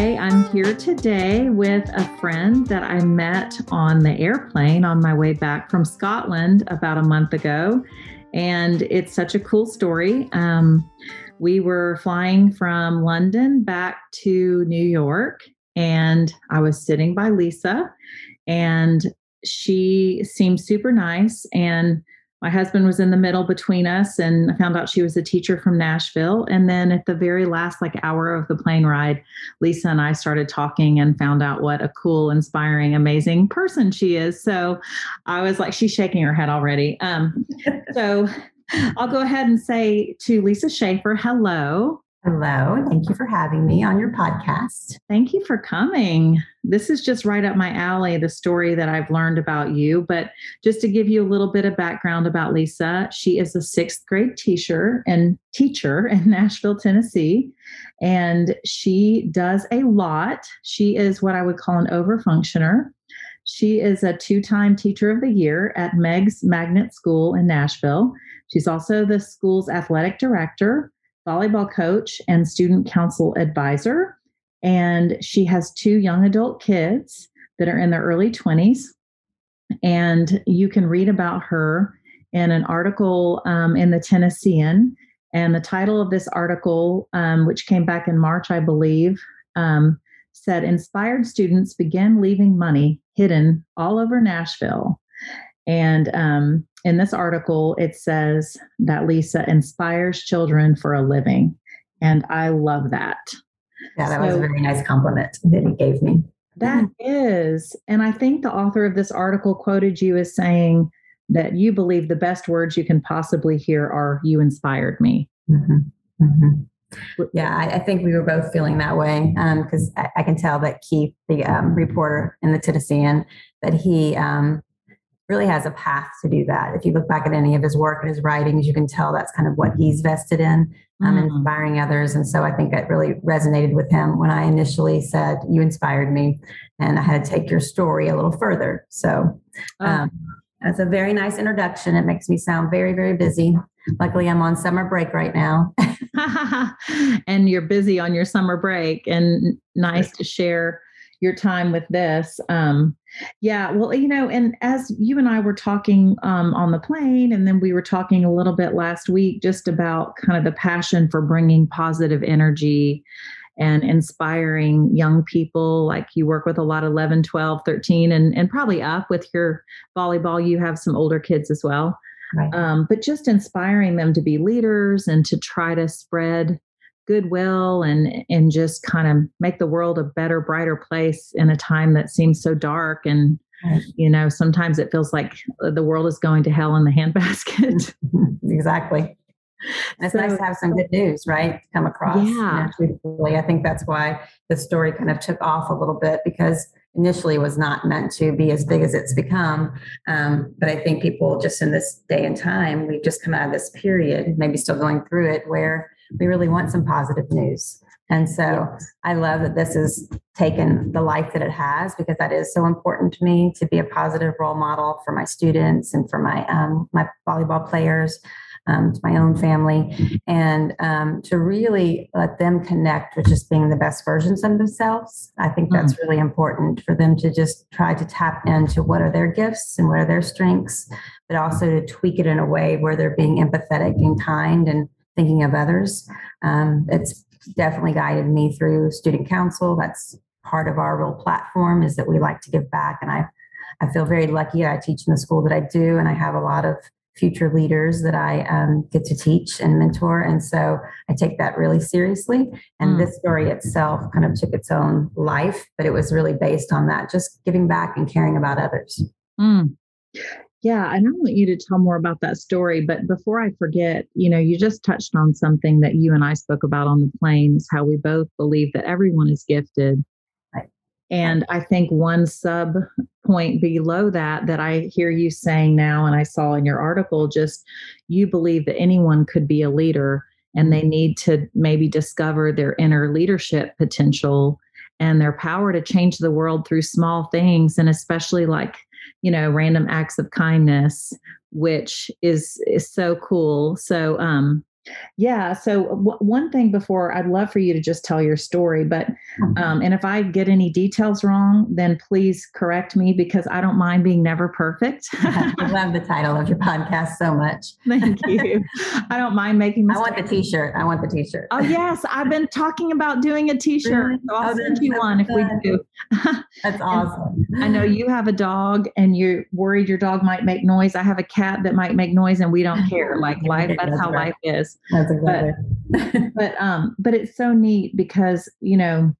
Hi, I'm here today with a friend that I met on the airplane on my way back from Scotland about a month ago. And it's such a cool story. Um, we were flying from London back to New York, and I was sitting by Lisa, and she seemed super nice. And my husband was in the middle between us and I found out she was a teacher from Nashville. And then at the very last like hour of the plane ride, Lisa and I started talking and found out what a cool, inspiring, amazing person she is. So I was like, she's shaking her head already. Um, so I'll go ahead and say to Lisa Schaefer, hello. Hello. Thank you for having me on your podcast. Thank you for coming. This is just right up my alley, the story that I've learned about you. But just to give you a little bit of background about Lisa, she is a sixth grade teacher and teacher in Nashville, Tennessee. And she does a lot. She is what I would call an overfunctioner. She is a two time teacher of the year at Meigs Magnet School in Nashville. She's also the school's athletic director volleyball coach and student council advisor. And she has two young adult kids that are in their early 20s. And you can read about her in an article um, in the Tennessean. And the title of this article, um, which came back in March, I believe, um, said Inspired students begin leaving money hidden all over Nashville. And um, in this article, it says that Lisa inspires children for a living. And I love that. Yeah, that so, was a very nice compliment that he gave me. That is, And I think the author of this article quoted you as saying that you believe the best words you can possibly hear are, You inspired me. Mm-hmm. Mm-hmm. Yeah, I, I, think we were both feeling that way because um, I, I, can tell that Keith, the um, reporter in the Tennessean, that he um, really has a path to do that. If you look back at any of his work and his writings, you can tell that's kind of what he's vested in, um, mm-hmm. inspiring others. And so I think it really resonated with him when I initially said, You inspired me. And I had to take your story a little further. So oh. um, that's a very nice introduction. It makes me sound very, very busy. Luckily, I'm on summer break right now. and you're busy on your summer break, and nice to share your time with this. Um, yeah, well, you know, and as you and I were talking um, on the plane, and then we were talking a little bit last week just about kind of the passion for bringing positive energy and inspiring young people. Like you work with a lot of 11 12 13 and, and probably up with your volleyball. You have some older kids as well. Right. um, but just inspiring them to be leaders and to try to spread goodwill and and just kind of make the world a better brighter place in a time that seems so dark and you know sometimes it feels like the world is going to hell in the handbasket exactly And it's so, nice to have some good news, right? To come across. Yeah. I think that's why the story kind of took off a little bit because initially was not meant to be as big as it's become. Um, but I think people just in this day and time, we've just come out of this period, maybe still going through it, where we really want some positive news. And so I love that this has taken the life that it has because that is so important to me to be a positive role model for my students and for my um, my volleyball players um, to my own family, and um, to really let them connect with just being the best versions of themselves. I think that's mm. really important for them to just try to tap into what are their gifts and what are their strengths, but also to tweak it in a way where they're being empathetic and kind and thinking of others. Um, it's definitely guided me through student council. That's part of our real platform is that we like to give back, and I I feel very lucky. I teach in the school that I do, and I have a lot of future leaders that I um, get to teach and mentor. And so I take that really seriously. And mm. this story itself kind of took its own life, but it was really based on that, just giving back and caring about others. Mm. Yeah, and I want you to tell more about that story. But before I forget, you know, you just touched on something that you and I spoke about on the plane is how we both believe that everyone is gifted and I think one sub point below that, that I hear you saying now, and I saw in your article, just you believe that anyone could be a leader and they need to maybe discover their inner leadership potential and their power to change the world through small things and especially like you know random acts of kindness which is is so cool. So um yeah. So w- one thing before, I'd love for you to just tell your story, but mm-hmm. um, and if I get any details wrong, then please correct me because I don't mind being never perfect. I love the title of your podcast so much. Thank you. I don't mind making. Mistakes. I want the T-shirt. I want the T-shirt. Oh yes, I've been talking about doing a T-shirt. So I'll oh, send you one if we do. That's awesome. I know you have a dog, and you're worried your dog might make noise. I have a cat that might make noise, and we don't care. Like life, that's how right. life is. That's exactly. But, but um, but it's so neat because you know,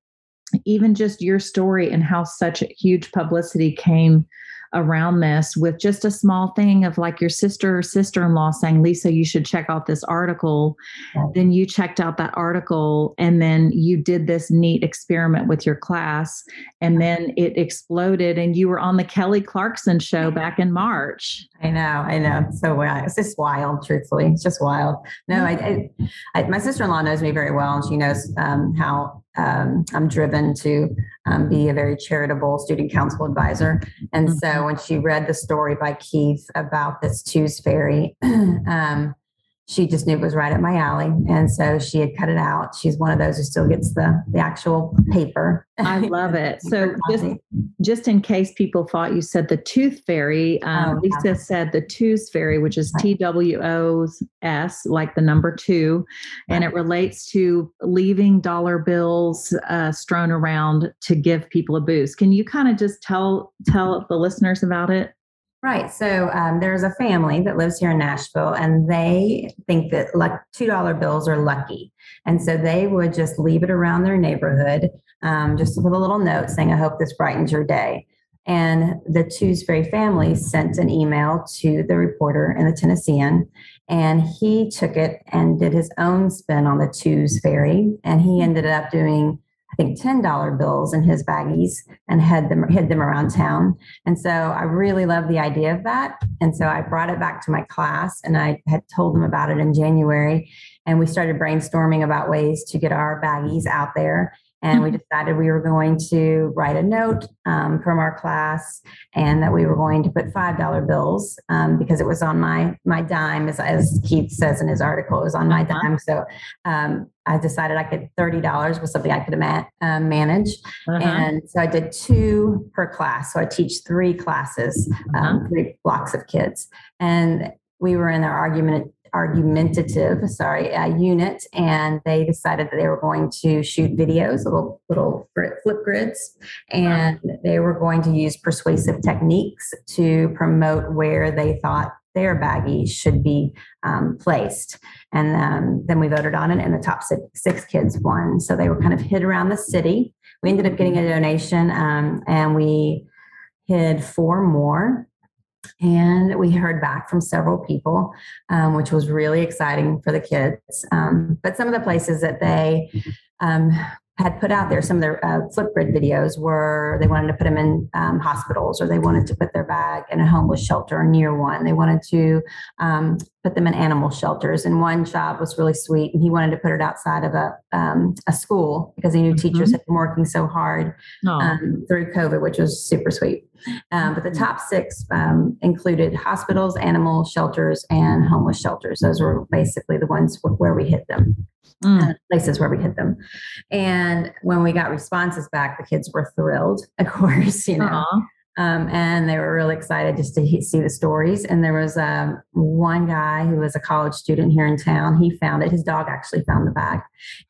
even just your story and how such huge publicity came around this with just a small thing of like your sister or sister-in-law saying lisa you should check out this article. Then you checked out that article and then you did this neat experiment with your class and then it exploded and you were on the kelly clarkson show back in march. I know i know. It's so wild it's just wild truthfully. It's just wild. No I, I, I my sister-in-law knows me very well and she knows um, how um, I'm driven to um, be a very charitable student council advisor. And mm-hmm. so when she read the story by Keith about this Twos Fairy, um, she just knew it was right up my alley. And so she had cut it out. She's one of those who still gets the, the actual paper. I love it. so just, just in case people thought you said the tooth fairy, um, oh, Lisa yeah. said the Twos Fairy, which is T W O S, like the number two. Right. And it relates to leaving dollar bills uh, strewn around to give people a boost. Can you kind of just tell tell the listeners about it? Right. So um, there's a family that lives here in Nashville, and they think that like two dollar bills are lucky, and so they would just leave it around their neighborhood, um, just with a little note saying, "I hope this brightens your day." And the Twos Fairy family sent an email to the reporter in the Tennessean, and he took it and did his own spin on the Twos Fairy, and he ended up doing think ten dollar bills in his baggies and had them hid them around town. And so I really love the idea of that. And so I brought it back to my class and I had told them about it in January. And we started brainstorming about ways to get our baggies out there. And we mm-hmm. decided we were going to write a note um, from our class and that we were going to put $5 bills um, because it was on my, my dime, as, as Keith says in his article, it was on my uh-huh. dime. So um, I decided I could $30 was something I could ma- uh, manage. Uh-huh. And so I did two per class. So I teach three classes, uh-huh. Um, three blocks of kids. And we were in our argument argumentative, sorry, uh, unit, and they decided that they were going to shoot videos, little little Flipgrids, and they were going to use persuasive techniques to promote where they thought their baggies should be um, placed. And um, then we voted on it, and the top six, six, kids won. So they were kind of hid around the city. We ended up getting a donation, um, and we hid four more and we heard back from several people, um, which was really exciting for the kids. Um, but some of the places that they um, had put out there some of their uh, Flipgrid videos were they wanted to put them in um, hospitals or they wanted to put their bag in a homeless shelter near one. They wanted to um, put them in animal shelters. And one child was really sweet, and he wanted to put it outside of a um, a school because he knew mm-hmm. teachers had been working so hard um, through COVID, which was super sweet. Um, but the mm-hmm. top six um, included hospitals, animal shelters, and homeless shelters. Those were basically the ones where we hit them. Mm. Places where we hit them. And when we got responses back, the kids were thrilled, of course, you know. Um, and they were really excited just to he- see the stories. And there was um, one guy who was a college student here in town. He found it. His dog actually found the bag,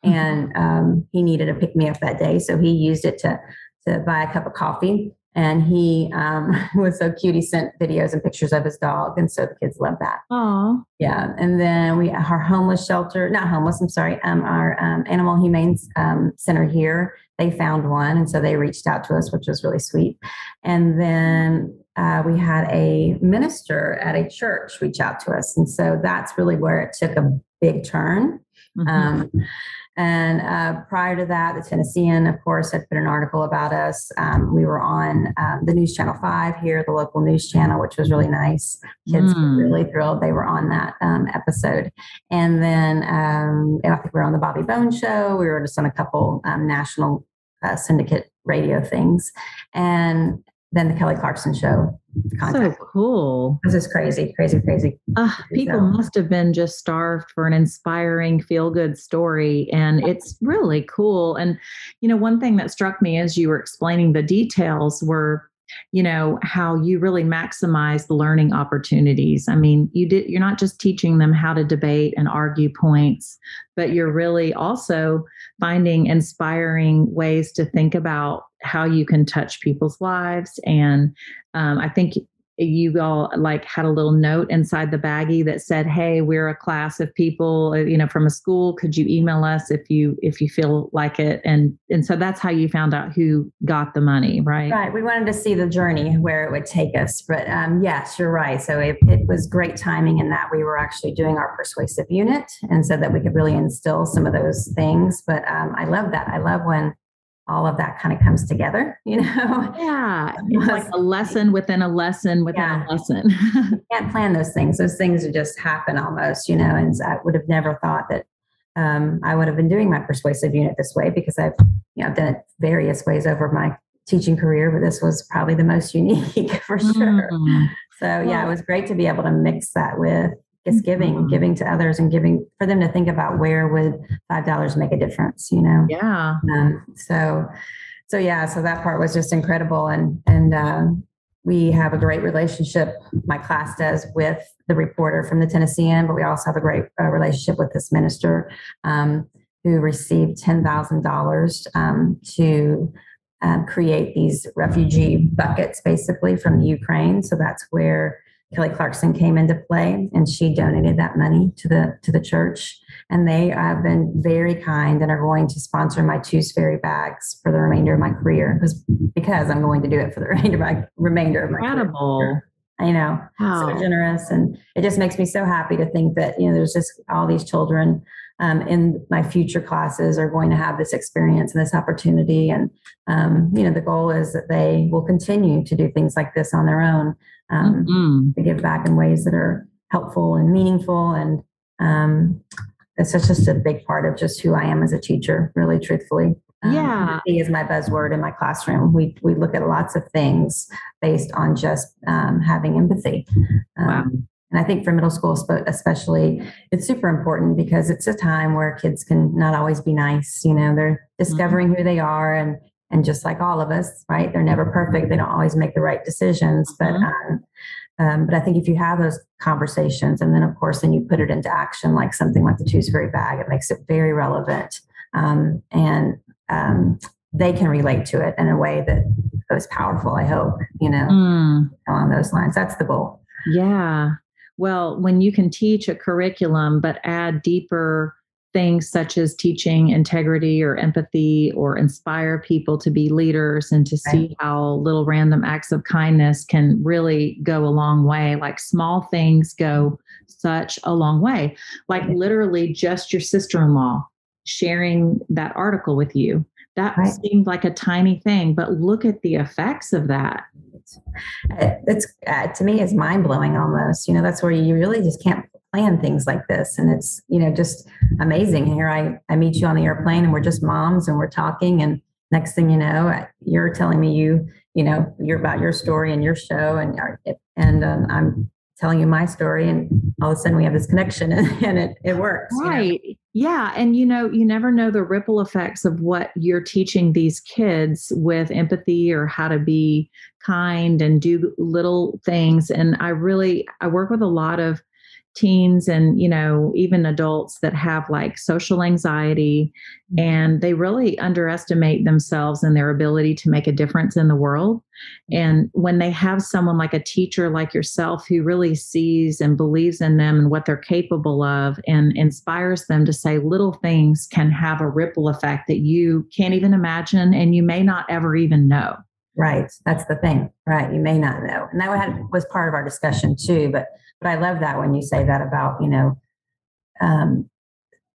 mm-hmm. and um, he needed a pick me up that day, so he used it to to buy a cup of coffee and he um, was so cute. He sent videos and pictures of his dog, and so the kids love that. Oh, yeah. And then we our homeless shelter, not homeless. I'm sorry. Um, our um, animal humane um, center here. They found one, and so they reached out to us, which was really sweet. And then uh, we had a minister at a church reach out to us, and so that's really where it took a big turn. Mm-hmm. Um, and uh, prior to that, the Tennessean, of course, had put an article about us. Um, we were on um, the News Channel 5 here, the local news channel, which was really nice. Kids mm. were really thrilled they were on that um, episode. And then um, I think we were on the Bobby Bones show. We were just on a couple um, national uh, syndicate radio things. And then the Kelly Clarkson show. So cool. This is crazy, crazy, crazy. Uh, people so. must have been just starved for an inspiring, feel good story. And it's really cool. And, you know, one thing that struck me as you were explaining the details were you know how you really maximize the learning opportunities. I mean you did you're not just teaching them how to debate and argue points but you're really also finding inspiring ways to think about how you can touch people's lives. And um, i think you all like had a little note inside the baggie that said hey we're a class of people uh, you know from a school. Could you email us if you if you feel like it? And and so that's how you found out who got the money right? Right. We wanted to see the journey where it would take us. But um, yes you're right. So it, it was great timing in that we were actually doing our persuasive unit and so that we could really instill some of those things. But um, i love that. I love when all of that kind of comes together, you know? Yeah. It's like a lesson within a lesson within yeah. a lesson. you can't plan those things. Those things just happen almost, you know, and I would have never thought that um, I would have been doing my persuasive unit this way because I've, you know, I've done it various ways over my teaching career, but this was probably the most unique for sure. Mm. So yeah, it was great to be able to mix that with it's giving mm-hmm. giving to others and giving for them to think about where would five dollars make a difference you know? Yeah. Um, so so yeah so that part was just incredible and and uh, we have a great relationship my class does with the reporter from the tennessean but we also have a great uh, relationship with this minister um, who received $10000 um, to um, create these refugee buckets basically from the ukraine. So that's where Kelly Clarkson came into play, and she donated that money to the to the church. And they have been very kind and are going to sponsor my Twos Fairy bags for the remainder of my career because because I'm going to do it for the remainder of my remainder of my Incredible. career. I know, wow. so generous, and it just makes me so happy to think that you know there's just all these children um, in my future classes are going to have this experience and this opportunity. And, um, you know, the goal is that they will continue to do things like this on their own um, mm-hmm. to give back in ways that are helpful and meaningful. And um, it's just a big part of just who I am as a teacher, really truthfully. Um, yeah. He is my buzzword in my classroom. We, we look at lots of things based on just um, having empathy. Um, wow. And I think for middle school, especially, it's super important because it's a time where kids can not always be nice. You know, they're discovering mm-hmm. who they are and and just like all of us, right? They're never perfect. They don't always make the right decisions, but mm-hmm. um, um, but I think if you have those conversations, and then of course, then you put it into action, like something like the Twos Fairy bag, it makes it very relevant, um, and um, they can relate to it in a way that was powerful. I hope you know mm. along those lines. That's the goal. Yeah. Well, when you can teach a curriculum but add deeper things such as teaching integrity or empathy or inspire people to be leaders and to right. see how little random acts of kindness can really go a long way. Like small things go such a long way. Like literally just your sister in law sharing that article with you. That right. seemed like a tiny thing, but look at the effects of that. It's uh, to me is mind blowing almost. You know, that's where you really just can't plan things like this, and it's you know just amazing. Here I I meet you on the airplane, and we're just moms, and we're talking, and next thing you know, you're telling me you you know you're about your story and your show, and and um, I'm telling you my story and all of a sudden we have this connection and, and it, it works right you know? yeah. And you know you never know the ripple effects of what you're teaching these kids with empathy or how to be kind and do little things. And i really i work with a lot of teens and you know even adults that have like social anxiety mm-hmm. and they really underestimate themselves and their ability to make a difference in the world. And when they have someone like a teacher like yourself who really sees and believes in them and what they're capable of and inspires them to say little things can have a ripple effect that you can't even imagine and you may not ever even know. Right. That's the thing. Right. You may not know. And that was part of our discussion too but but I love that when you say that about, you know, um,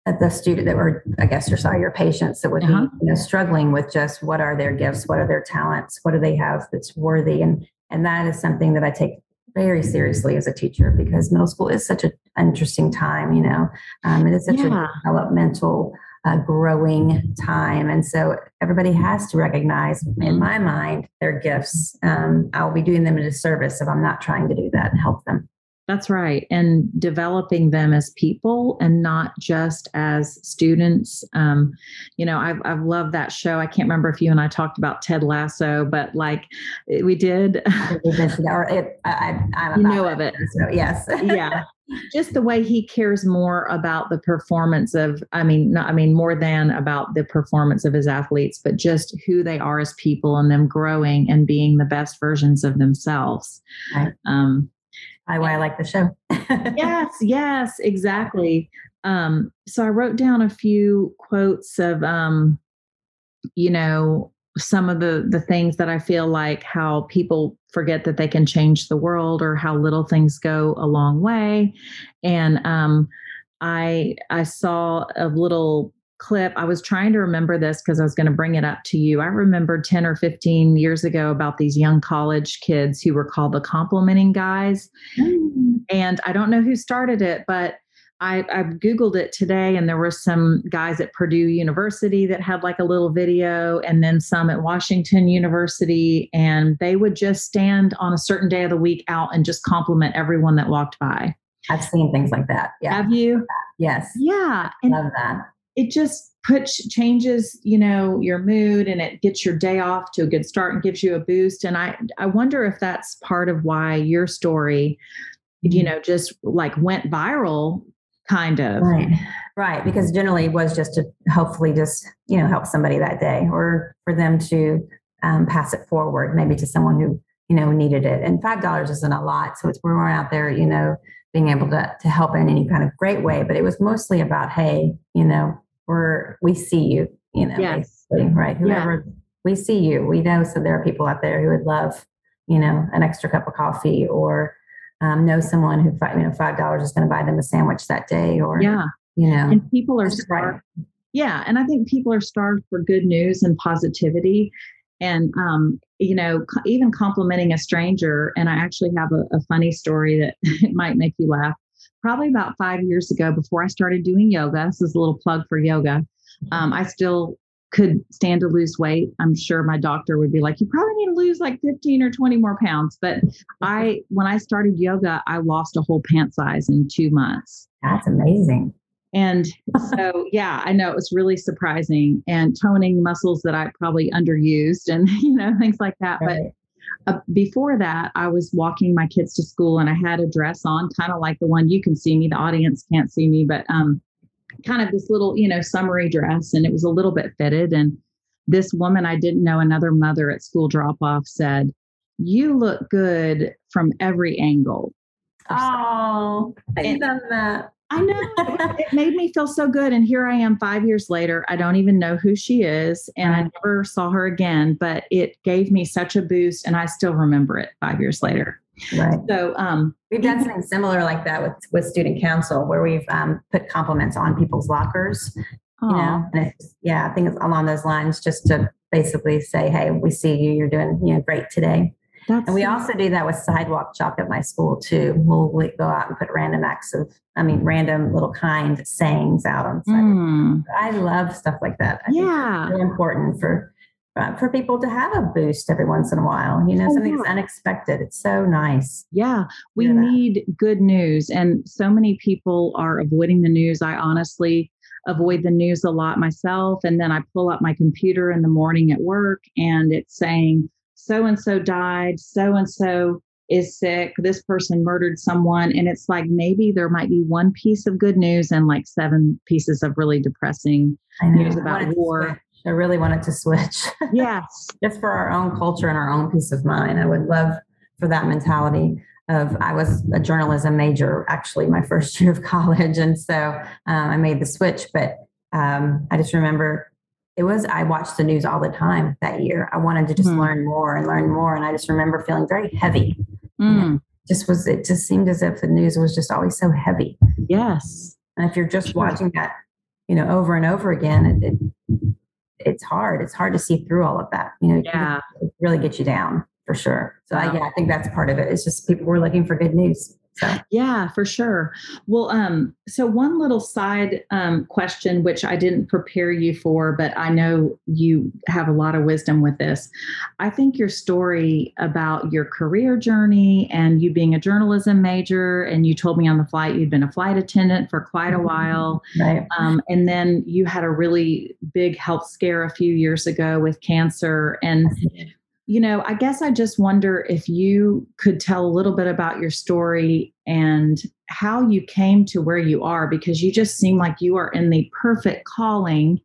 the student that were, I guess you're sorry, your patients that would uh-huh. be, you know, struggling with just what are their gifts, what are their talents, what do they have that's worthy, and and that is something that I take very seriously as a teacher because middle school is such an interesting time. You know, um, it is such yeah. a developmental, uh, growing time, and so everybody has to recognize, in mm-hmm. my mind, their gifts. Um, I will be doing them a disservice if I'm not trying to do that and help them. That's right. And developing them as people and not just as students. Um, you know, I've, I've loved that show. I can't remember if you and I talked about Ted Lasso, but like we did. or it, I, you know of it. So yes. yeah. Just the way he cares more about the performance of, I mean, not, I mean, more than about the performance of his athletes, but just who they are as people and them growing and being the best versions of themselves. Right. Um, why I like the show. yes, yes, exactly. Um, so I wrote down a few quotes of, um, you know, some of the the things that I feel like how people forget that they can change the world or how little things go a long way. And um, I I saw a little clip. I was trying to remember this because I was going to bring it up to you. I remember 10 or 15 years ago about these young college kids who were called the complimenting guys. Mm. And I don't know who started it, but I, I, Googled it today, and there were some guys at Purdue University that had like a little video, and then some at Washington University. And they would just stand on a certain day of the week out and just compliment everyone that walked by. I've seen things like that. Yeah. Have you? Yes. Yeah. And Love that it just puts changes you know your mood and it gets your day off to a good start and gives you a boost. And i i wonder if that's part of why your story you mm-hmm. know just like went viral kind of. Right. Right. Because generally it was just to hopefully just you know help somebody that day or for them to um, pass it forward maybe to someone who you know needed it. And five dollars isn't a lot so it's we're out there you know being able to, to help in any kind of great way. But it was mostly about, hey, you know, we're we see you, you know, yes. right? Whoever yeah. we see you, we know so there are people out there who would love, you know, an extra cup of coffee or um, know someone who you know five dollars is going to buy them a sandwich that day or yeah, you know, and people are starved. Yeah, and I think people are starved for good news and positivity and um, you know even complimenting a stranger and i actually have a, a funny story that might make you laugh. Probably about five years ago before i started doing yoga this is a little plug for yoga um, i still could stand to lose weight. I'm sure my doctor would be like you probably need to lose like 15 or 20 more pounds. But i when i started yoga i lost a whole pant size in two months. That's amazing and so, yeah, I know it was really surprising and toning muscles that I probably underused and, you know, things like that. Right. But uh, before that, I was walking my kids to school and I had a dress on, kind of like the one you can see me. The audience can't see me, but um, kind of this little, you know, summery dress. And it was a little bit fitted. And this woman I didn't know, another mother at school drop off, said, You look good from every angle. Oh, I've done that. I know. it made me feel so good. And here I am five years later. I don't even know who she is. And I never saw her again, but it gave me such a boost. And I still remember it five years later. Right. So um, we've done something similar like that with, with student council where we've um, put compliments on people's lockers. You know, and it's, yeah, I think it's along those lines just to basically say, hey, we see you, you're doing you know great today. That's And we also do that with sidewalk chalk at my school too. We'll we go out and put random acts of, I mean, random little kind sayings out on sidewalk. Mm, I love stuff like that. I think yeah. it's really important for uh, for people to have a boost every once in a while. You know, Oh, something yeah. unexpected. It's so nice. Yeah, we need good news. And so many people are avoiding the news. I honestly avoid the news a lot myself. And then I pull up my computer in the morning at work and it's saying, so and so died, so and so is sick, this person murdered someone. And it's like maybe there might be one piece of good news and like seven pieces of really depressing news about war. I really wanted to switch. Yes. just for our own culture and our own peace of mind. I would love for that mentality of I was a journalism major actually my first year of college, and so um, I made the switch. But um, I just remember it was I watched the news all the time that year. I wanted to just Hmm. learn more and learn more, and I just remember feeling very heavy. Mm, Just was it just seemed as if the news was just always so heavy. yes. And if you're just watching that, you know, over and over again, it, it it's hard. It's hard to see through all of that. You know, Yeah. it really gets you down for sure. So I, yeah, I think that's part of it. It's just people were looking for good news. So Yeah, for sure. Well, um, so one little side um, question, which I didn't prepare you for, but I know you have a lot of wisdom with this. I think your story about your career journey and you being a journalism major, and you told me on the flight you'd been a flight attendant for quite a while. right. Um, and then you had a really big health scare a few years ago with cancer. And you know, I guess I just wonder if you could tell a little bit about your story and how you came to where you are because you just seem like you are in the perfect calling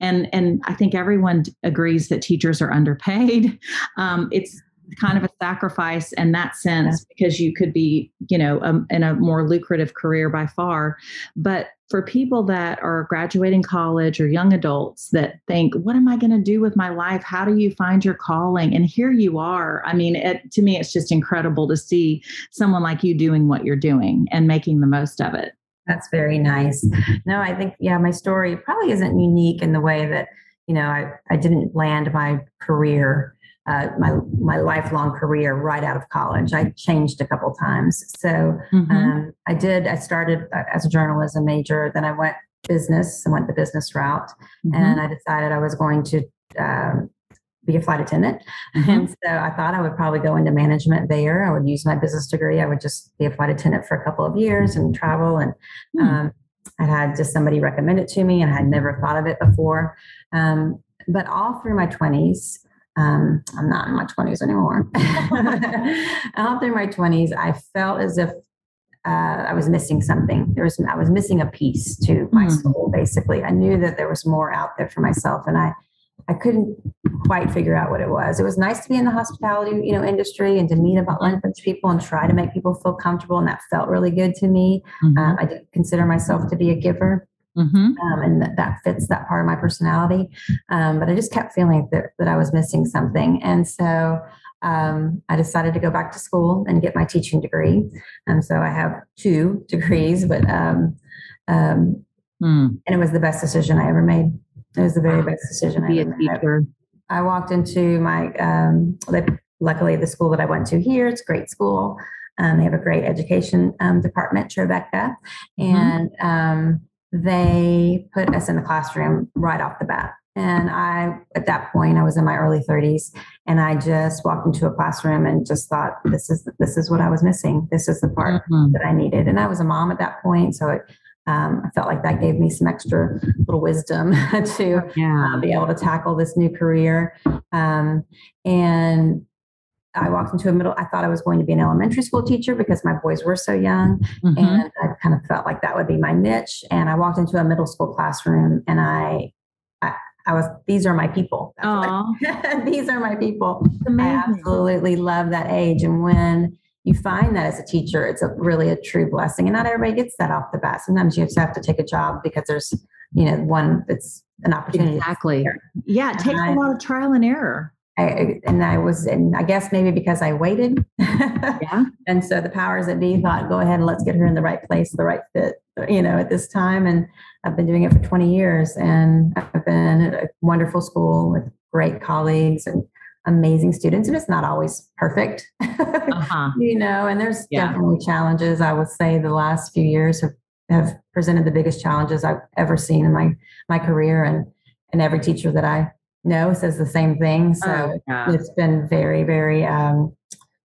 and and I think everyone agrees that teachers are underpaid. Um, it's kind of a sacrifice in that sense because you could be, you know, um, in a more lucrative career by far. But for people that are graduating college or young adults that think, what am I going to do with my life? How do you find your calling? And here you are. I mean, it, to me, it's just incredible to see someone like you doing what you're doing and making the most of it. That's very nice. No, I think, yeah, my story probably isn't unique in the way that, you know, I, I didn't land my career, uh, my, my lifelong career right out of college. I changed a couple times. So Mhm. um, I did, I started uh, as a journalism major, then I went business and went the business route. Mhm. And I decided I was going to um, be a flight attendant. Mhm. And so I thought I would probably go into management there. I would use my business degree. I would just be a flight attendant for a couple of years and travel. And Hmm. um, I had just somebody recommend it to me, and I had never thought of it before. Um, but all through my 20s, um, I'm not in my 20s anymore. all through my 20s, I felt as if uh, I was missing something. There was I was missing a piece to my Hmm. soul. Basically, I knew that there was more out there for myself, and I I couldn't quite figure out what it was. It was nice to be in the hospitality, you know, industry and to meet a bunch of people and try to make people feel comfortable, and that felt really good to me. Mhm. Um, I did consider myself to be a giver, Mhm. um, and that, that fits that part of my personality. Um, but I just kept feeling that, that I was missing something, and so um, I decided to go back to school and get my teaching degree. And so I have two degrees, but um, um, Hmm. and it was the best decision I ever made. It was the very best decision I ever made. I walked into my, um, luckily the school that I went to here, it's a great school. Um, they have a great education um, department, Trevecca, Mhm. and um, they put us in the classroom right off the bat. And I, at that point, I was in my early 30s, and I just walked into a classroom and just thought, "This is this is what I was missing. This is the part Mhm. that I needed." And I was a mom at that point, so it, um, I felt like that gave me some extra little wisdom to Yeah. uh, be able to tackle this new career. Um, and I walked into a middle, I thought I was going to be an elementary school teacher because my boys were so young. Mhm. And I kind of felt like that would be my niche. And I walked into a middle school classroom and I, I, I was, these are my people. I- these are my people. I absolutely love that age. And when you find that as a teacher, it's a really a true blessing. And not everybody gets that off the bat. Sometimes you just have to take a job because there's, you know, one that's an opportunity. Exactly. Yeah, it takes a lot of trial and error. I, and I was, and I guess maybe because I waited. yeah. And so the powers that be thought, go ahead and let's get her in the right place, the right fit, you know, at this time. And I've been doing it for 20 years and I've been at a wonderful school with great colleagues and amazing students. And it's not always perfect, uh-huh. you know, and there's yeah. definitely challenges. I would say the last few years have, have presented the biggest challenges I've ever seen in my, my career. And, and every teacher that I no it says the same thing. So oh, it's been very, very um,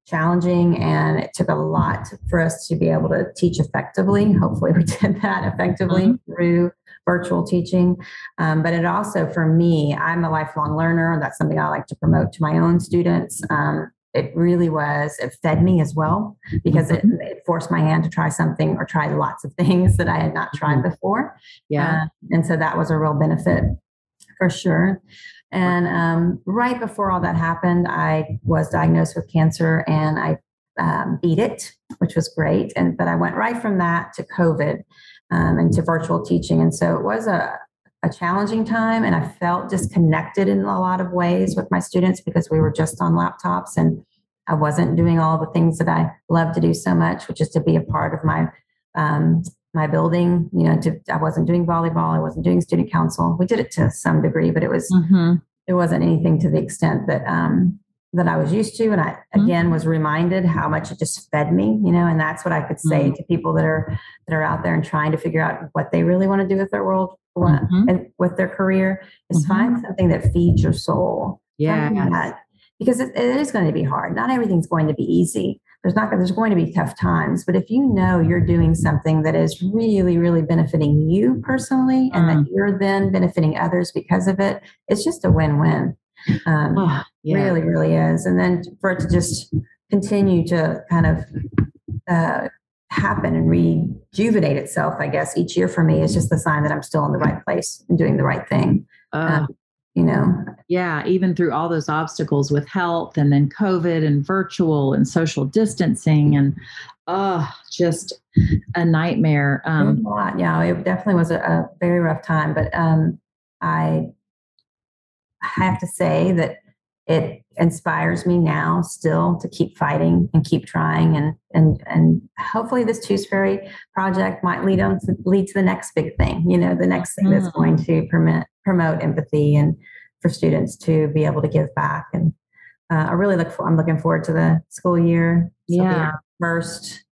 challenging and it took a lot for us to be able to teach effectively. Hopefully, we did that effectively mm-hmm. through virtual teaching. Um, but it also, for me, I'm a lifelong learner. That's something I like to promote to my own students. Um, it really was, it fed me as well because it, mm-hmm. it, forced my hand to try something or try lots of things that I had not tried mm-hmm. before. Yeah. Uh, and so that was a real benefit for sure. And um, right before all that happened, I was diagnosed with cancer and I um, beat it, which was great. And but I went right from that to COVID um, and to virtual teaching, and so it was a a challenging time, and I felt disconnected in a lot of ways with my students because we were just on laptops and I wasn't doing all the things that I love to do so much, which is to be a part of my um, my building. You know, to, I wasn't doing volleyball. I wasn't doing student council. We did it to some degree, but it was mm-hmm. it wasn't anything to the extent that um, that I was used to. And I mm-hmm. again was reminded how much it just fed me. You know, and that's what I could say mm-hmm. to people that are that are out there and trying to figure out what they really want to do with their world mm-hmm. and with their career is mm-hmm. find something that feeds your soul. Yeah. Because it, it is going to be hard. Not everything's going to be easy there's not there's going to be tough times but if you know you're doing something that is really really benefiting you personally and that mm. you're then benefiting others because of it it's just a win-win um, oh, yeah. really really is and then for it to just continue to kind of uh, happen and rejuvenate itself i guess each year for me is just the sign that i'm still in the right place and doing the right thing uh, um, you know yeah even through all those obstacles with health and then covid and virtual and social distancing and oh just a nightmare um a lot. yeah it definitely was a, a very rough time but um i have to say that it inspires me now still to keep fighting and keep trying and and and hopefully this twos fairy project might lead on to lead to the next big thing you know the next thing that's going mm. to permit promote empathy and for students to be able to give back. And uh, I really look for, I'm looking forward to the school year. yeah. First,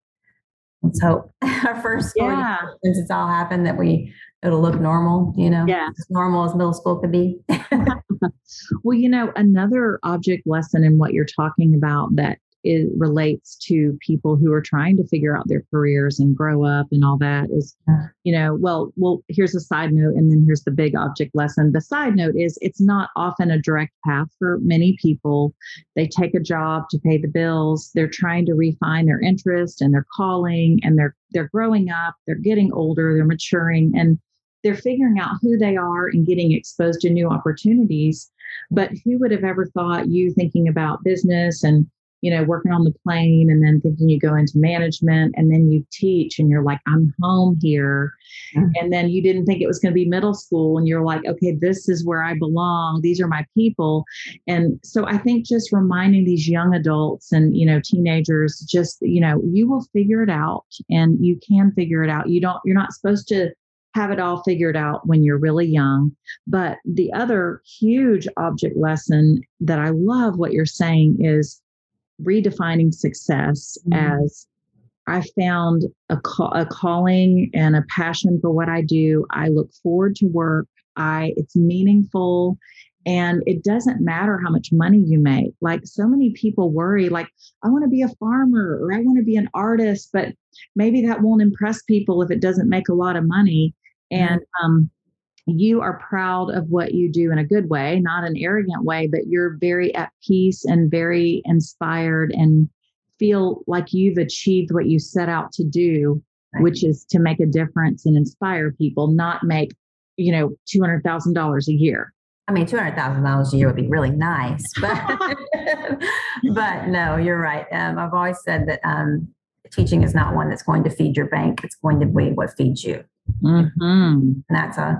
let's hope our first school yeah. year, since it's all happened that we, it'll look normal, you know, yeah. as normal as middle school could be. well, you know, another object lesson in what you're talking about that it relates to people who are trying to figure out their careers and grow up and all that is you know well well here's a side note and then here's the big object lesson. The side note is it's not often a direct path for many people. They take a job to pay the bills. They're trying to refine their interest and their calling and they're they're growing up they're getting older they're maturing and they're figuring out who they are and getting exposed to new opportunities. But who would have ever thought you thinking about business and you know, working on the plane and then thinking you go into management and then you teach and you're like, I'm home here. Mm-hmm. And then you didn't think it was going to be middle school and you're like, okay, this is where I belong. These are my people. And so I think just reminding these young adults and, you know, teenagers, just, you know, you will figure it out and you can figure it out. You don't, you're not supposed to have it all figured out when you're really young. But the other huge object lesson that I love what you're saying is redefining success mm-hmm. as I found a, call, a calling and a passion for what I do. I look forward to work. I it's meaningful and it doesn't matter how much money you make. Like so many people worry like I want to be a farmer or I want to be an artist, but maybe that won't impress people if it doesn't make a lot of money. Mm-hmm. And um you are proud of what you do in a good way, not an arrogant way, but you're very at peace and very inspired and feel like you've achieved what you set out to do, right. which is to make a difference and inspire people, not make, you know, $200,000 a year. I mean, two hundred thousand dollars a year would be really nice, but but no, you're right. Um, I've always said that um, teaching is not one that's going to feed your bank; it's going to be what feeds you. Mm-hmm. And that's a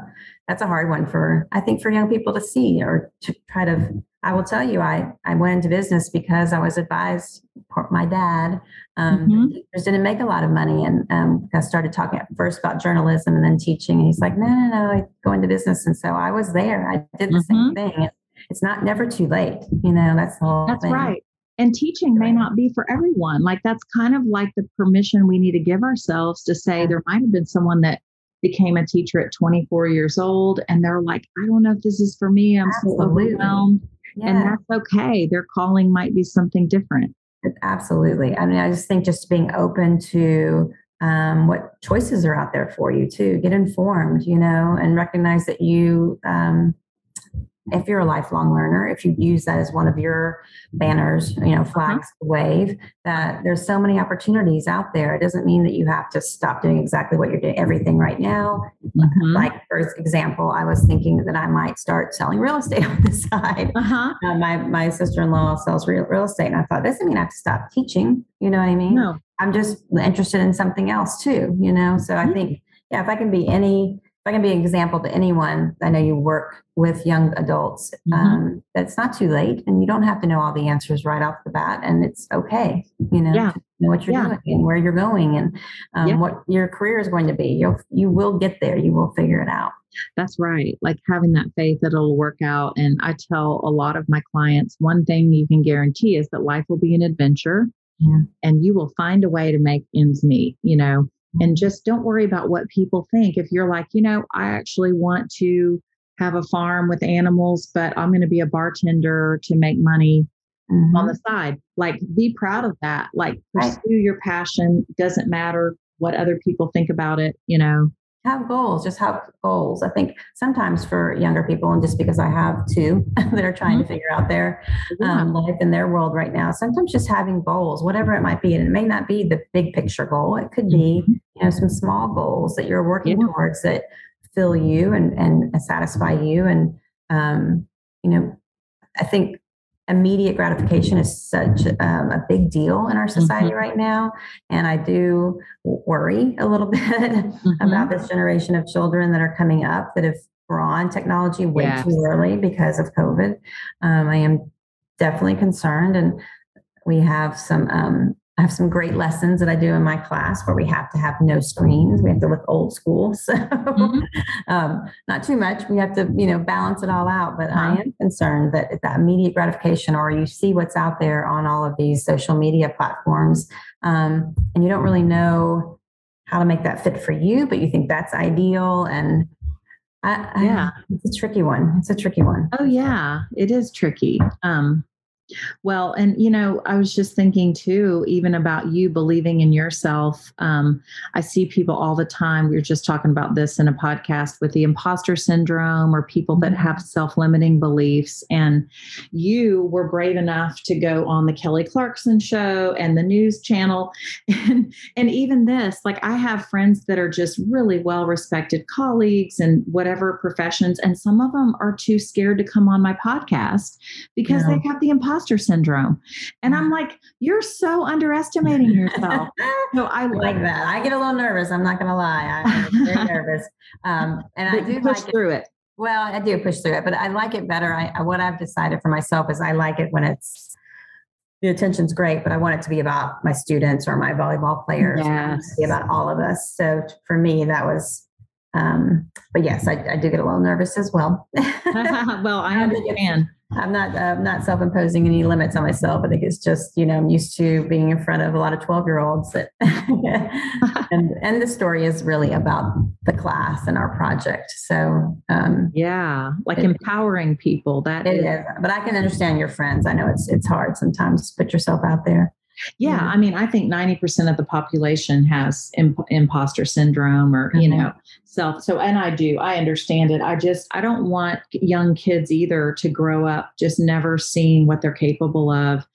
that's a hard one for I think for young people to see or to try to. I will tell you, I I went into business because I was advised. My dad um, Mhm. didn't make a lot of money, and um, I started talking at first about journalism and then teaching. And he's like, "No, no, no, I go into business." And so I was there. I did the same thing. It's not never too late, you know. That's the whole That's thing. right. And teaching may not be for everyone. Like that's kind of like the permission we need to give ourselves to say there might have been someone that became a teacher at 24 years old and they're like, I don't know if this is for me. I'm so Absolutely. overwhelmed. And that's okay. Their calling might be something different. Absolutely. I mean, I just think just being open to um, what choices are out there for you too. Get informed, you know, and recognize that you, um, if you're a lifelong learner, if you use that as one of your banners, you know, flags to wave, that there's so many opportunities out there. It doesn't mean that you have to stop doing exactly what you're doing, everything right now. Like, for example, I was thinking that I might start selling real estate on the side. Uh-huh. Uh, my my sister in law sells real real estate, and I thought doesn't mean I have to stop teaching. You know what I mean? No. I'm just interested in something else too. You know, so I think yeah, if I can be any, I can be an example to anyone, I know you work with young adults. Mhm. Um, that's not too late, and you don't have to know all the answers right off the bat, and it's okay. You know, Yeah. know what you're Yeah. doing and where you're going, and um, Yeah. what your career is going to be. You'll you will get there. You will figure it out. That's right. Like having that faith that it'll work out. And I tell a lot of my clients one thing you can guarantee is that life will be an adventure Yeah. and you will find a way to make ends meet, you know, and just don't worry about what people think. If you're like, you know, I actually want to have a farm with animals, but I'm going to be a bartender to make money Mhm. on the side, like be proud of that. Like pursue your passion. Doesn't matter what other people think about it, you know. Have goals just have goals. I think sometimes for younger people and just because i have two that are trying to figure out their um, life in their world right now sometimes just having goals whatever it might be and it may not be the big picture goal it could be you know some small goals that you're working Yeah. towards that fill you and and satisfy you and um, you know i think immediate gratification is such um, a big deal in our society right now and i do worry a little bit Mhm. about this generation of children that are coming up that have drawn technology way Yes. too early because of COVID. Um, I am definitely concerned, and we have some. Um, I have some great lessons that I do in my class where we have to have no screens. We have to look old school, so Mhm. um, not too much. We have to, you know, balance it all out. But I Uh-huh. am concerned that that immediate gratification, or you see what's out there on all of these social media platforms, um, and you don't really know how to make that fit for you, but you think that's ideal. And I, I- Yeah. it's a tricky one. It's a tricky one. Oh yeah, it is tricky. Um well, and you know, I was just thinking too, even about you believing in yourself. Um, I see people all the time. We were just talking about this in a podcast with the imposter syndrome or people that have self-limiting beliefs. And you were brave enough to go on the Kelly Clarkson show and the news channel. And and even this, like I have friends that are just really well-respected colleagues and whatever professions, and some of them are too scared to come on my podcast because Yeah. they have the imposter syndrome. And I'm like, you're so underestimating yourself. so I like that. I get a little nervous. I'm not going to lie. I- I'm very nervous. Um, and I do push like through it. Well, I do push through it, but I like it better. I, what I've decided for myself is I like it when it's the attention's great, but I want it to be about my students or my volleyball players. I want it to Yes. be about all of us. So for me, that was. Um, but yes, I, I do get a little nervous as well. well, I I think it's- understand. I'm not I'm not self-imposing any limits on myself. I think it's just you know I'm used to being in front of a lot of 12 year olds that and and the story is really about the class and our project. So um, Yeah, like It- empowering people. That it is, is, but I can understand your friends. I know it's it's hard sometimes to put yourself out there. Yeah. Yeah. I mean, I think 90% of the population has imp- imposter syndrome or, you Mhm. know, self. So, and I do, I understand it. I just, I don't want young kids either to grow up just never seeing what they're capable of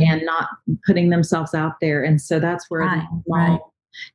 and not putting themselves out there. And so that's where Right, the small right.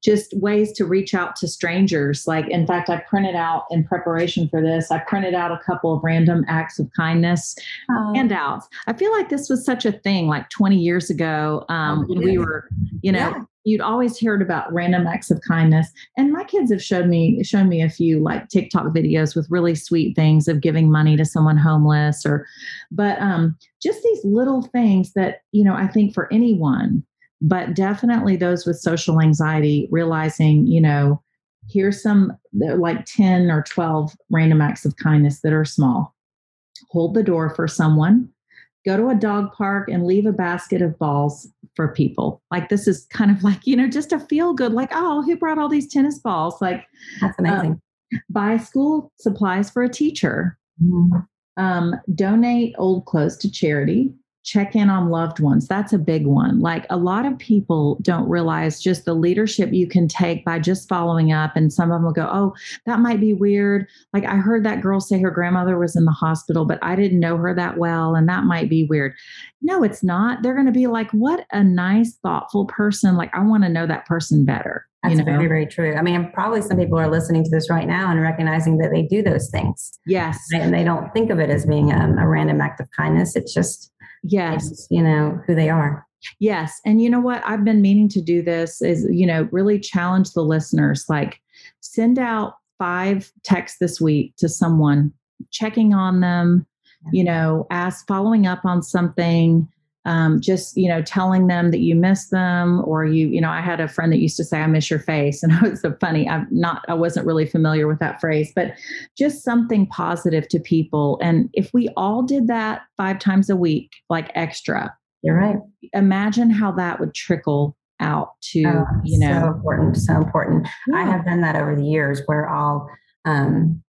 Just ways to reach out to strangers. Like, in fact, I printed out in preparation for this, I printed out a couple of random acts of kindness oh. handouts. I feel like this was such a thing like 20 years ago um, oh, when we were, you know, yeah. you'd always heard about random acts of kindness. And my kids have showed me, shown me a few like TikTok videos with really sweet things of giving money to someone homeless or, but um, just these little things that, you know, I think for anyone, but definitely those with social anxiety realizing you know here's some like 10 or 12 random acts of kindness that are small. Hold the door for someone. Go to a dog park and leave a basket of balls for people. Like this is kind of like you know just a feel good like oh who brought all these tennis balls? Like that's amazing. um, buy school supplies for a teacher. Mm-hmm. um, donate old clothes to charity check in on loved ones. That's a big one. Like a lot of people don't realize just the leadership you can take by just following up. And some of them will go, Oh, that might be weird. Like I heard that girl say her grandmother was in the hospital, but I didn't know her that well. And that might be weird. No, it's not. They're going to be like, What a nice, thoughtful person. Like I want to know that person better. That's you know? very, very true. I mean, probably some people are listening to this right now and recognizing that they do those things. Yes. And they don't think of it as being a, a random act of kindness. It's just, yes. you know who they are. Yes. And you know what? I've been meaning to do this is you know really challenge the listeners like send out five texts this week to someone checking on them you know ask following up on something um, just you know telling them that you miss them or you you know i had a friend that used to say i miss your face. And it was so funny. I'm not i wasn't really familiar with that phrase but just something positive to people. And if we all did that five times a week like extra you're right. imagine how that would trickle out to oh, you know so important so important. Yeah. i have done that over the years where i'll um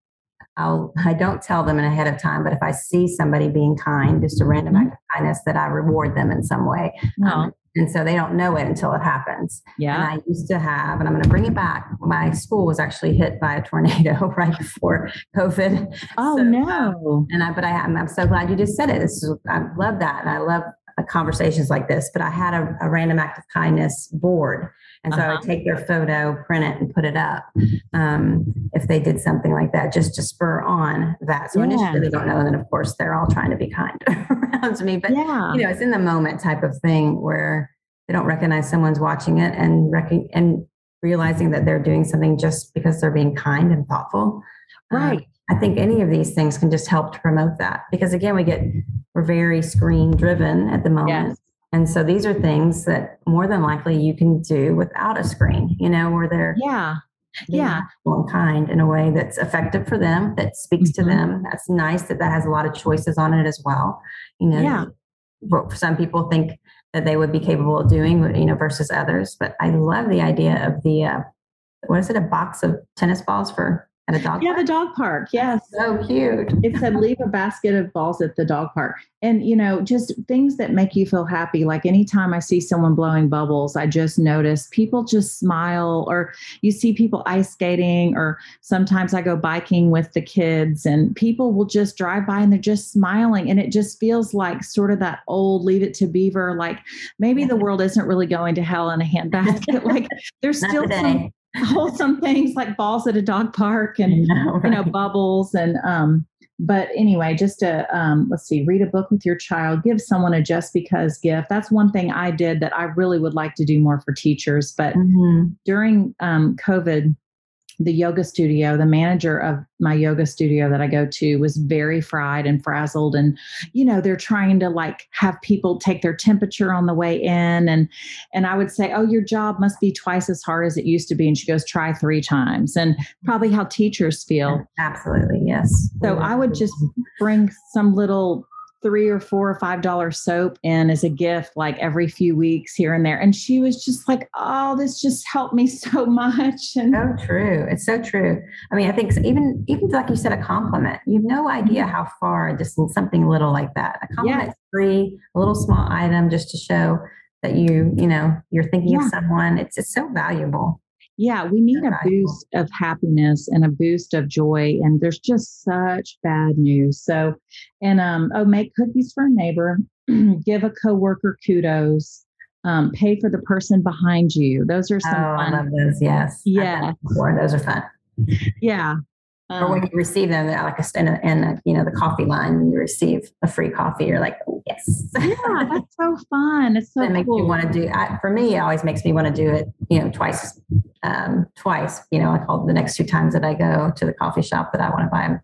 I'll I don't tell them in ahead of time, but if I see somebody being kind, just a random mm-hmm. act of kindness, that I reward them in some way. Um, and so they don't know it until it happens. Yeah. And I used to have, and I'm going to bring it back. My school was actually hit by a tornado right before COVID. Oh so, no! and I, but I, I'm, I'm so glad you just said it. This is, I love that, and I love uh, conversations like this. But I had a, a random act of kindness board and so uh-huh. I would take their photo, print it, and put it up um, if they did something like that, just to spur on that. So yeah. initially they don't know. And then, of course, they're all trying to be kind around me. But, yeah. you know, it's in the moment type of thing where they don't recognize someone's watching it and, rec- and realizing that they're doing something just because they're being kind and thoughtful. Um, right. Um, I think any of these things can just help to promote that because again, we get we're very screen driven at the moment. Yes. And so these are things that more than likely you can do without a screen, you know, where they're yeah. Yeah. And kind in a way that's effective for them, that speaks mm-hmm. to them. That's nice that that has a lot of choices on it as well. You know, yeah. what some people think that they would be capable of doing, you know, versus others. But I love the idea of the, uh, what is it, a box of tennis balls for at a dog yeah park? the dog park yes. so cute. It said leave a basket of balls at the dog park. And you know just things that make you feel happy like anytime i see someone blowing bubbles i just notice people just smile or you see people ice skating or sometimes i go biking with the kids and people will just drive by and they're just smiling and it just feels like sort of that old leave it to beaver like maybe the world isn't really going to hell in a handbasket like there's still some wholesome things like balls at a dog park and know, right? you know bubbles and um but anyway just to um, let's see read a book with your child give someone a just because gift that's one thing i did that i really would like to do more for teachers but mm-hmm. during um, covid the yoga studio, the manager of my yoga studio that I go to was very fried and frazzled. And, you know, they're trying to like have people take their temperature on the way in. And and I would say, Oh, your job must be twice as hard as it used to be. And she goes, try three times. And probably how teachers feel. Absolutely. Yes. So I would just bring some little three or four or five dollar soap in as a gift like every few weeks here and there. And she was just like oh this just helped me so much. And so true. It's so true. I mean i think even even like you said a compliment. You have no idea mm-hmm. how far just something little like that. A compliment yes. free a little small item just to show that you you know you're thinking yeah. of someone. It's it's so valuable yeah, we need a boost of happiness and a boost of joy. And there's just such bad news. So, and um, oh, make cookies for a neighbor, give a coworker kudos, um, pay for the person behind you. Those are some oh, fun. I love those. Yes. Yeah. Those are fun. Yeah. Or when Um, you receive them, like a, in, a, in a, you know, the coffee line, when you receive a free coffee, you're like, oh, yes. yeah, that's so fun. It's so that makes cool. you want to do I, for me it always makes me want to do it you know twice um twice you know i call the next two times that i go to the coffee shop that i want to buy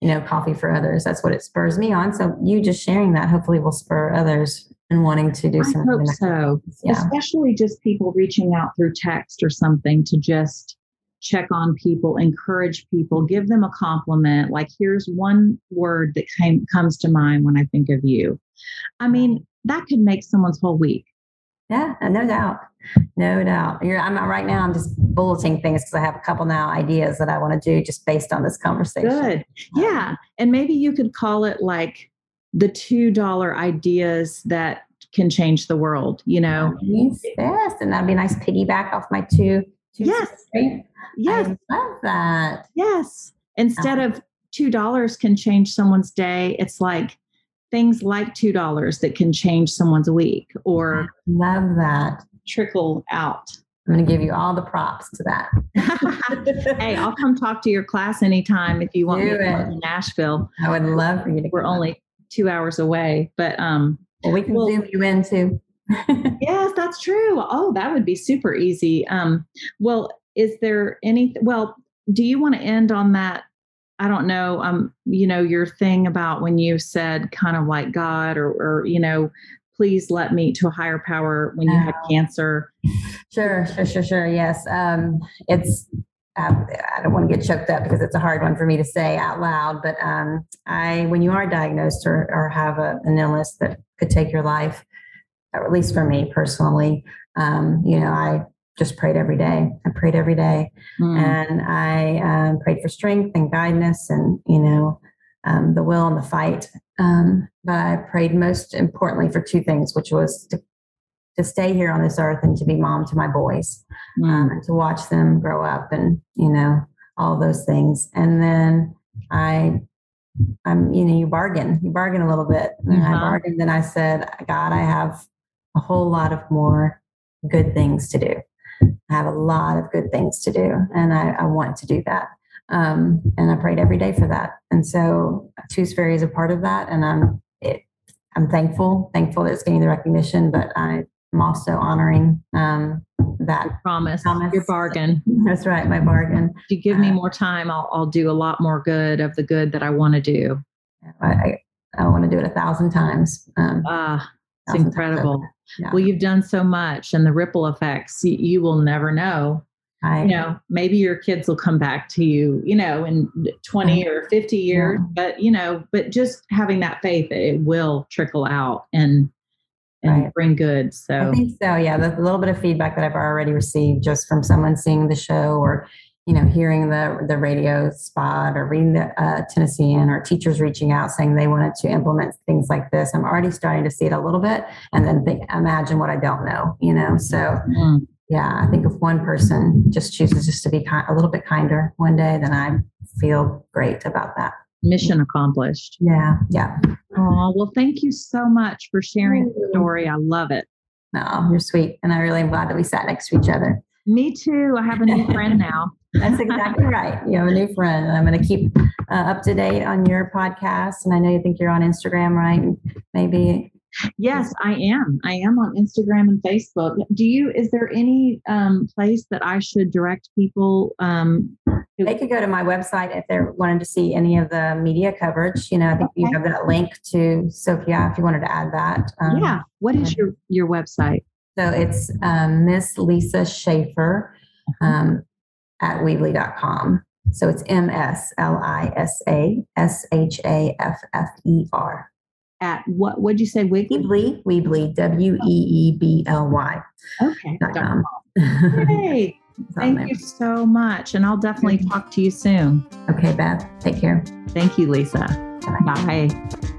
you know coffee for others that's what it spurs me on so you just sharing that hopefully will spur others and wanting to do I something hope so. yeah Especially just people reaching out through text or something to just check on people, encourage people, give them a compliment. Like, here's one word that came, comes to mind when I think of you. I mean, that could make someone's whole week. yeah no doubt no doubt you're i'm right now i'm just bulleting things because i have a couple now ideas that i want to do just based on this conversation Good. Yeah. And maybe you could call it like the $2 ideas that can change the world, you know? yes, and that'd be a nice piggyback off my two, two Yes. right? Yes. I love that Yes. Instead of $2 can change someone's day, it's like things like $2 that can change someone's week or love that trickle out. I'm going to give you all the props to that. hey, I'll come talk to your class anytime if you want me Do to come it. to Nashville. I would love for you to. We're come up. only two hours away, but um, Well, we can well- zoom you in too. yes, that's true. Oh, that would be super easy. Um, well, is there any? Well, do you want to end on that? I don't know. Um, you know, your thing about when you said kind of like God or, or you know, please let me to a higher power when you had cancer. Sure, sure, sure, sure. Yes, um, it's. Um, I don't want to get choked up because it's a hard one for me to say out loud. But um, I, when you are diagnosed or, or have a, an illness that could take your life, at least for me personally, um, you know, I just prayed every day. I prayed every day. Hmm. and I um, prayed for strength and guidance and you know um, the will and the fight. Um, but I prayed most importantly for two things, which was to to stay here on this earth and to be mom to my boys um, and to watch them grow up and you know all those things. And then I. I'm, you know, you bargain, you bargain a little bit. And I Uh-huh. bargained, and I said, God, I have a whole lot of more good things to do. I have a lot of good things to do, and I, I want to do that. Um, and I prayed every day for that. And so, Twos Fairy is a part of that, and I'm it, I'm thankful, thankful that it's getting the recognition, but I'm also honoring um, that. promise, Promise. your bargain. That's right, my bargain. If you give me Uh, more time, I'll, I'll do a lot more good of the good that I want to do. I, I, I want to do it a thousand times. Um, Ah, it's times incredible. over. Yeah. Well, you've done so much, and the ripple effects, you, you will never know. I, You know, maybe your kids will come back to you, you know, in 20 or 50 years, but, you know, but just having that faith, it will trickle out and, and Right. bring good. So i think so. Yeah, the little bit of feedback that I've already received just from someone seeing the show or you know hearing the the radio spot or reading the uh, Tennessean or teachers reaching out saying they wanted to implement things like this. I'm already starting to see it a little bit, and then think, imagine what I don't know. You know, so mm, yeah, I think if one person just chooses just to be ki- a little bit kinder one day, then I feel great about that. mission accomplished. Yeah, yeah. Oh, well, thank you so much for sharing the story. I love it. No, you're sweet, and I really am glad that we sat next to each other. Me too. I have a new friend now. That's exactly right. You have a new friend, I'm going to keep uh, up to date on your podcast. And I know you think you're on Instagram, right? Maybe Yes, I am. I am on Instagram and Facebook. Do you, is there any um, place that I should direct people? Um, they could go to my website if they wanted to see any of the media coverage. You know, I think you have that link to Sophia if you wanted to add that. Um, yeah. What is your, your website? So it's um, Miss Lisa Shaffer um, at Weebly.com. So it's M S L I S A S H A F F E R. At what, what'd you say? Weebly, Weebly, W E E B L Y. Okay. dot dot com. com. Hey, thank there. you so much. And I'll definitely mm-hmm. talk to you soon. Okay, Beth. Take care. Thank you, Lisa. Bye. Bye.